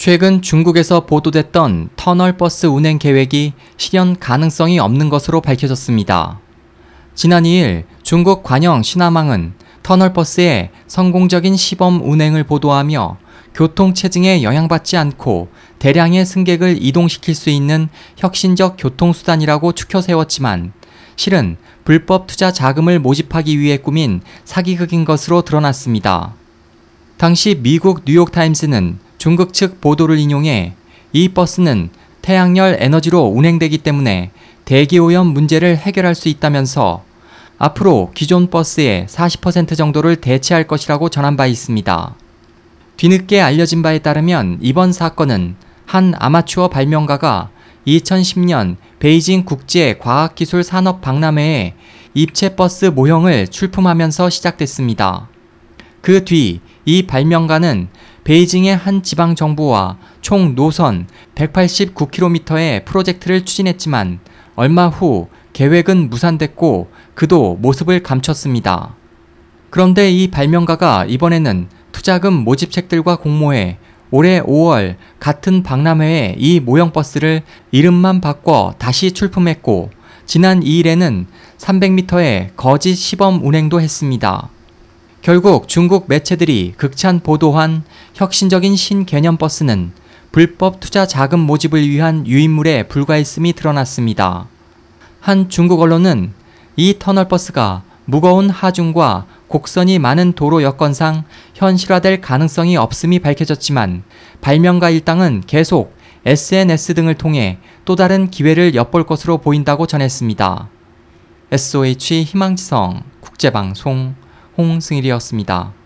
최근 중국에서 보도됐던 터널버스 운행 계획이 실현 가능성이 없는 것으로 밝혀졌습니다. 지난 2일 중국 관영 신화망은 터널버스의 성공적인 시범 운행을 보도하며 교통체증에 영향받지 않고 대량의 승객을 이동시킬 수 있는 혁신적 교통수단이라고 추켜 세웠지만 실은 불법 투자 자금을 모집하기 위해 꾸민 사기극인 것으로 드러났습니다. 당시 미국 뉴욕타임스는 중국 측 보도를 인용해 이 버스는 태양열 에너지로 운행되기 때문에 대기오염 문제를 해결할 수 있다면서 앞으로 기존 버스의 40% 정도를 대체할 것이라고 전한 바 있습니다. 뒤늦게 알려진 바에 따르면 이번 사건은 한 아마추어 발명가가 2010년 베이징 국제 과학기술 산업 박람회에 입체 버스 모형을 출품하면서 시작됐습니다. 그 뒤 이 발명가는 베이징의 한 지방 정부와 총 노선 189km의 프로젝트를 추진했지만 얼마 후 계획은 무산됐고 그도 모습을 감췄습니다. 그런데 이 발명가가 이번에는 투자금 모집책들과 공모해 올해 5월 같은 박람회에 이 모형 버스를 이름만 바꿔 다시 출품했고 지난 2일에는 300m의 거짓 시범 운행도 했습니다. 결국 중국 매체들이 극찬 보도한 혁신적인 신개념 버스는 불법 투자 자금 모집을 위한 유인물에 불과했음이 드러났습니다. 한 중국 언론은 이 터널 버스가 무거운 하중과 곡선이 많은 도로 여건상 현실화될 가능성이 없음이 밝혀졌지만 발명가 일당은 계속 SNS 등을 통해 또 다른 기회를 엿볼 것으로 보인다고 전했습니다. SOH 희망지성 국제방송 홍승일이었습니다.